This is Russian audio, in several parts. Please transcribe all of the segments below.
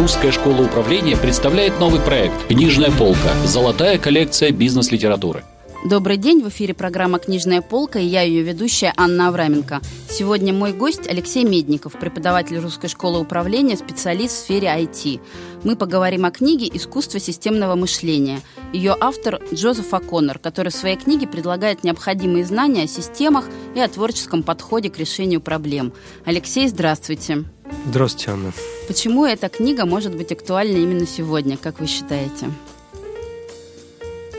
Русская школа управления представляет новый проект «Книжная полка. Золотая коллекция бизнес-литературы». Добрый день, в эфире программа «Книжная полка» и я ее ведущая Анна Авраменко. Сегодня мой гость Алексей Медников, преподаватель Русской школы управления, специалист в сфере IT. Мы поговорим о книге «Искусство системного мышления». Ее автор Джозеф О'Коннор, который в своей книге предлагает необходимые знания о системах и о творческом подходе к решению проблем. Алексей, здравствуйте. Здравствуйте, Анна. Почему эта книга может быть актуальна именно сегодня, как вы считаете?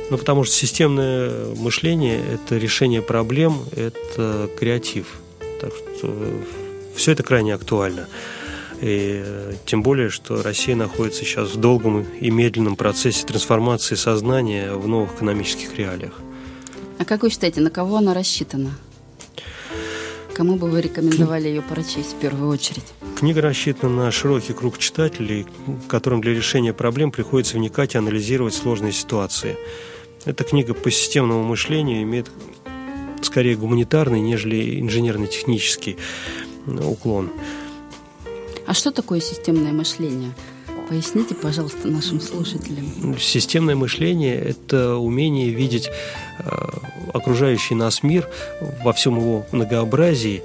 Ну, потому что системное мышление – это решение проблем, это креатив. Так что все это крайне актуально. И э, тем более, что Россия находится сейчас в долгом и медленном процессе трансформации сознания в новых экономических реалиях. А как вы считаете, на кого она рассчитана? Кому бы вы рекомендовали ее прочесть в первую очередь? Книга рассчитана на широкий круг читателей, которым для решения проблем приходится вникать и анализировать сложные ситуации – эта книга по системному мышлению имеет скорее гуманитарный, нежели инженерно-технический уклон. А что такое системное мышление? Поясните, пожалуйста, нашим слушателям. Системное мышление – это умение видеть э, окружающий нас мир во всем его многообразии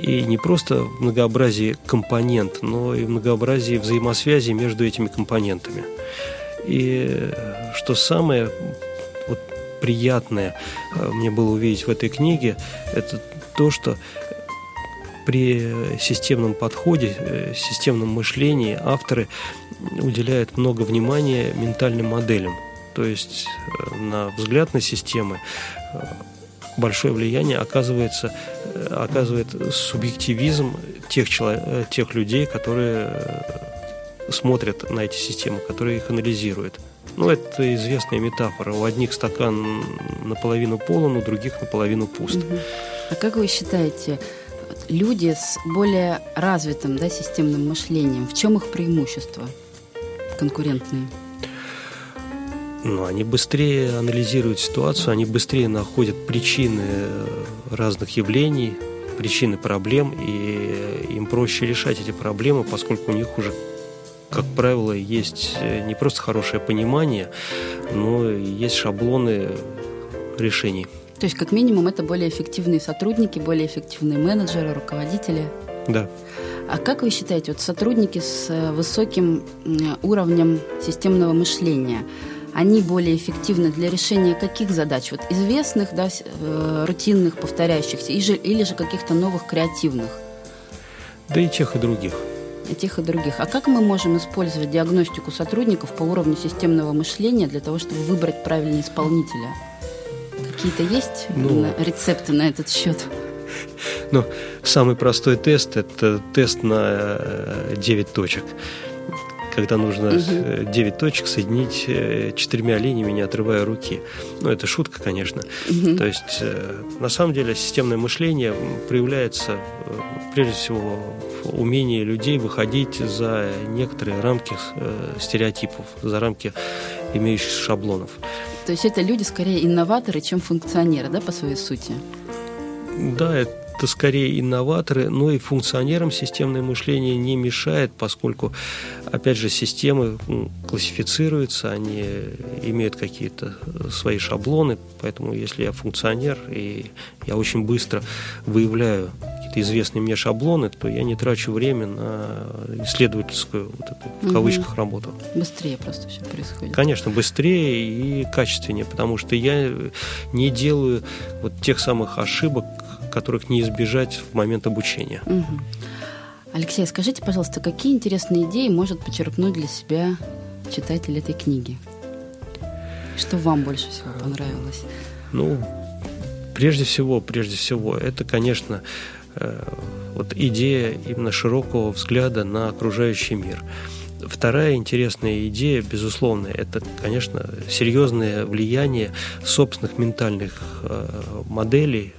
и не просто в многообразии компонент, но и в многообразии взаимосвязи между этими компонентами. И э, что самое приятное э, мне было увидеть в этой книге, это то, что при системном подходе, э, системном мышлении авторы уделяют много внимания ментальным моделям. То есть э, на взгляд на системы большое влияние оказывается, оказывает субъективизм тех, человек, тех людей, которые смотрят на эти системы, которые их анализируют. Ну, это известная метафора. У одних стакан наполовину полон, у других наполовину пуст. А как вы считаете, люди с более развитым да, системным мышлением, в чем их преимущества конкурентные? Ну, они быстрее анализируют ситуацию, они быстрее находят причины разных явлений, причины проблем, и им проще решать эти проблемы, поскольку у них уже как правило, есть э, не просто хорошее понимание, но и есть шаблоны решений. То есть, как минимум, это более эффективные сотрудники, более эффективные менеджеры, руководители? Да. А как вы считаете, вот сотрудники с э, высоким уровнем системного мышления, они более эффективны для решения каких задач? Вот известных, да, э, рутинных, повторяющихся, или же каких-то новых, креативных? Да и тех, и других и тех, и других. А как мы можем использовать диагностику сотрудников по уровню системного мышления для того, чтобы выбрать правильного исполнителя? Какие-то есть ну, рецепты на этот счет? Ну, самый простой тест – это тест на 9 э, точек когда нужно угу. 9 точек соединить э, четырьмя линиями, не отрывая руки. Ну, это шутка, конечно. Угу. То есть, э, на самом деле, системное мышление проявляется прежде всего в умении людей выходить за некоторые рамки стереотипов, за рамки имеющихся шаблонов. То есть это люди скорее инноваторы, чем функционеры, да, по своей сути? Да, это скорее инноваторы, но и функционерам системное мышление не мешает, поскольку, опять же, системы классифицируются, они имеют какие-то свои шаблоны, поэтому если я функционер, и я очень быстро выявляю какие-то известные мне шаблоны, то я не трачу время на исследовательскую вот эту, в кавычках работу. Быстрее просто все происходит. Конечно, быстрее и качественнее, потому что я не делаю вот тех самых ошибок, которых не избежать в момент обучения. Угу. Алексей, скажите, пожалуйста, какие интересные идеи может почерпнуть для себя читатель этой книги? Что вам больше всего понравилось? Ну, прежде всего, прежде всего, это, конечно, э, вот идея именно широкого взгляда на окружающий мир. Вторая интересная идея, безусловно, это, конечно, серьезное влияние собственных ментальных э, моделей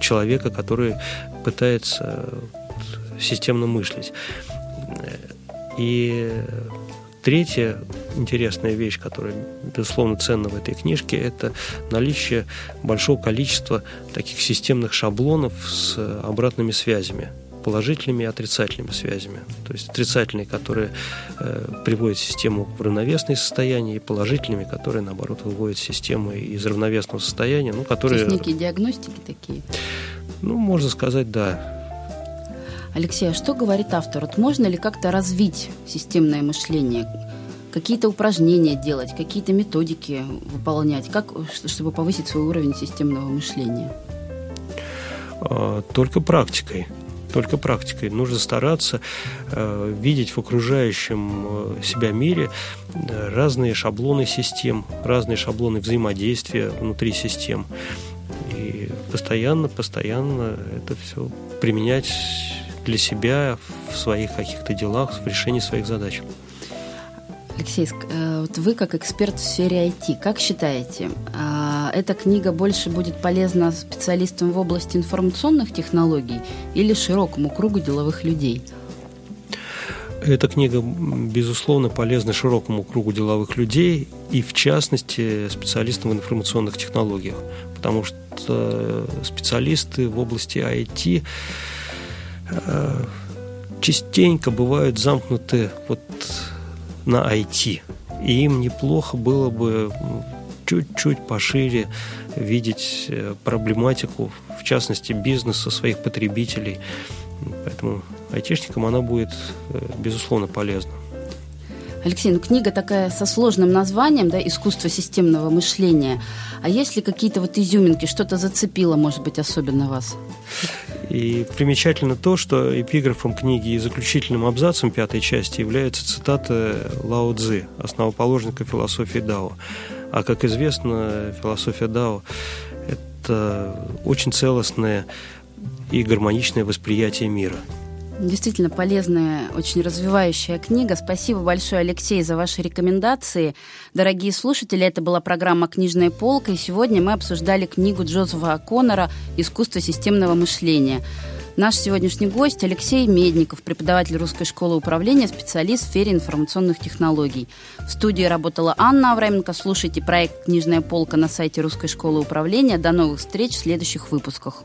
человека, который пытается системно мыслить. И третья интересная вещь, которая, безусловно, ценна в этой книжке, это наличие большого количества таких системных шаблонов с обратными связями. положительными и отрицательными связями. То есть отрицательные, которые э, приводят систему в равновесное состояние, и положительными, которые, наоборот, выводят систему из равновесного состояния. Ну, которые... То есть некие диагностики такие? Ну, можно сказать, да. Алексей, а что говорит автор? Вот можно ли как-то развить системное мышление? Какие-то упражнения делать, какие-то методики выполнять, как, чтобы повысить свой уровень системного мышления? А, только практикой. Только практикой. Нужно стараться э, видеть в окружающем э, себя мире э, разные шаблоны систем, разные шаблоны взаимодействия внутри систем. И постоянно, постоянно это все применять для себя в своих каких-то делах, в решении своих задач. Алексей, э, вот вы как эксперт в сфере IT, как считаете, а, эта книга больше будет полезна специалистам в области информационных технологий или широкому кругу деловых людей? Эта книга, безусловно, полезна широкому кругу деловых людей и, в частности, специалистам в информационных технологиях, потому что специалисты в области IT э, частенько бывают замкнуты вот на IT. И им неплохо было бы чуть-чуть пошире видеть э, проблематику, в частности, бизнеса, своих потребителей. Поэтому айтишникам она будет, э, безусловно, полезна. Алексей, ну книга такая со сложным названием, да, «Искусство системного мышления». А есть ли какие-то вот изюминки, что-то зацепило, может быть, особенно вас? И примечательно то, что эпиграфом книги и заключительным абзацем пятой части является цитата Лао Цзы, основоположника философии Дао. А как известно, философия Дао – это очень целостное и гармоничное восприятие мира – Действительно полезная, очень развивающая книга. Спасибо большое, Алексей, за ваши рекомендации. Дорогие слушатели, это была программа «Книжная полка», и сегодня мы обсуждали книгу Джозефа Коннора «Искусство системного мышления». Наш сегодняшний гость Алексей Медников, преподаватель Русской школы управления, специалист в сфере информационных технологий. В студии работала Анна Авраменко. Слушайте проект «Книжная полка» на сайте Русской школы управления. До новых встреч в следующих выпусках.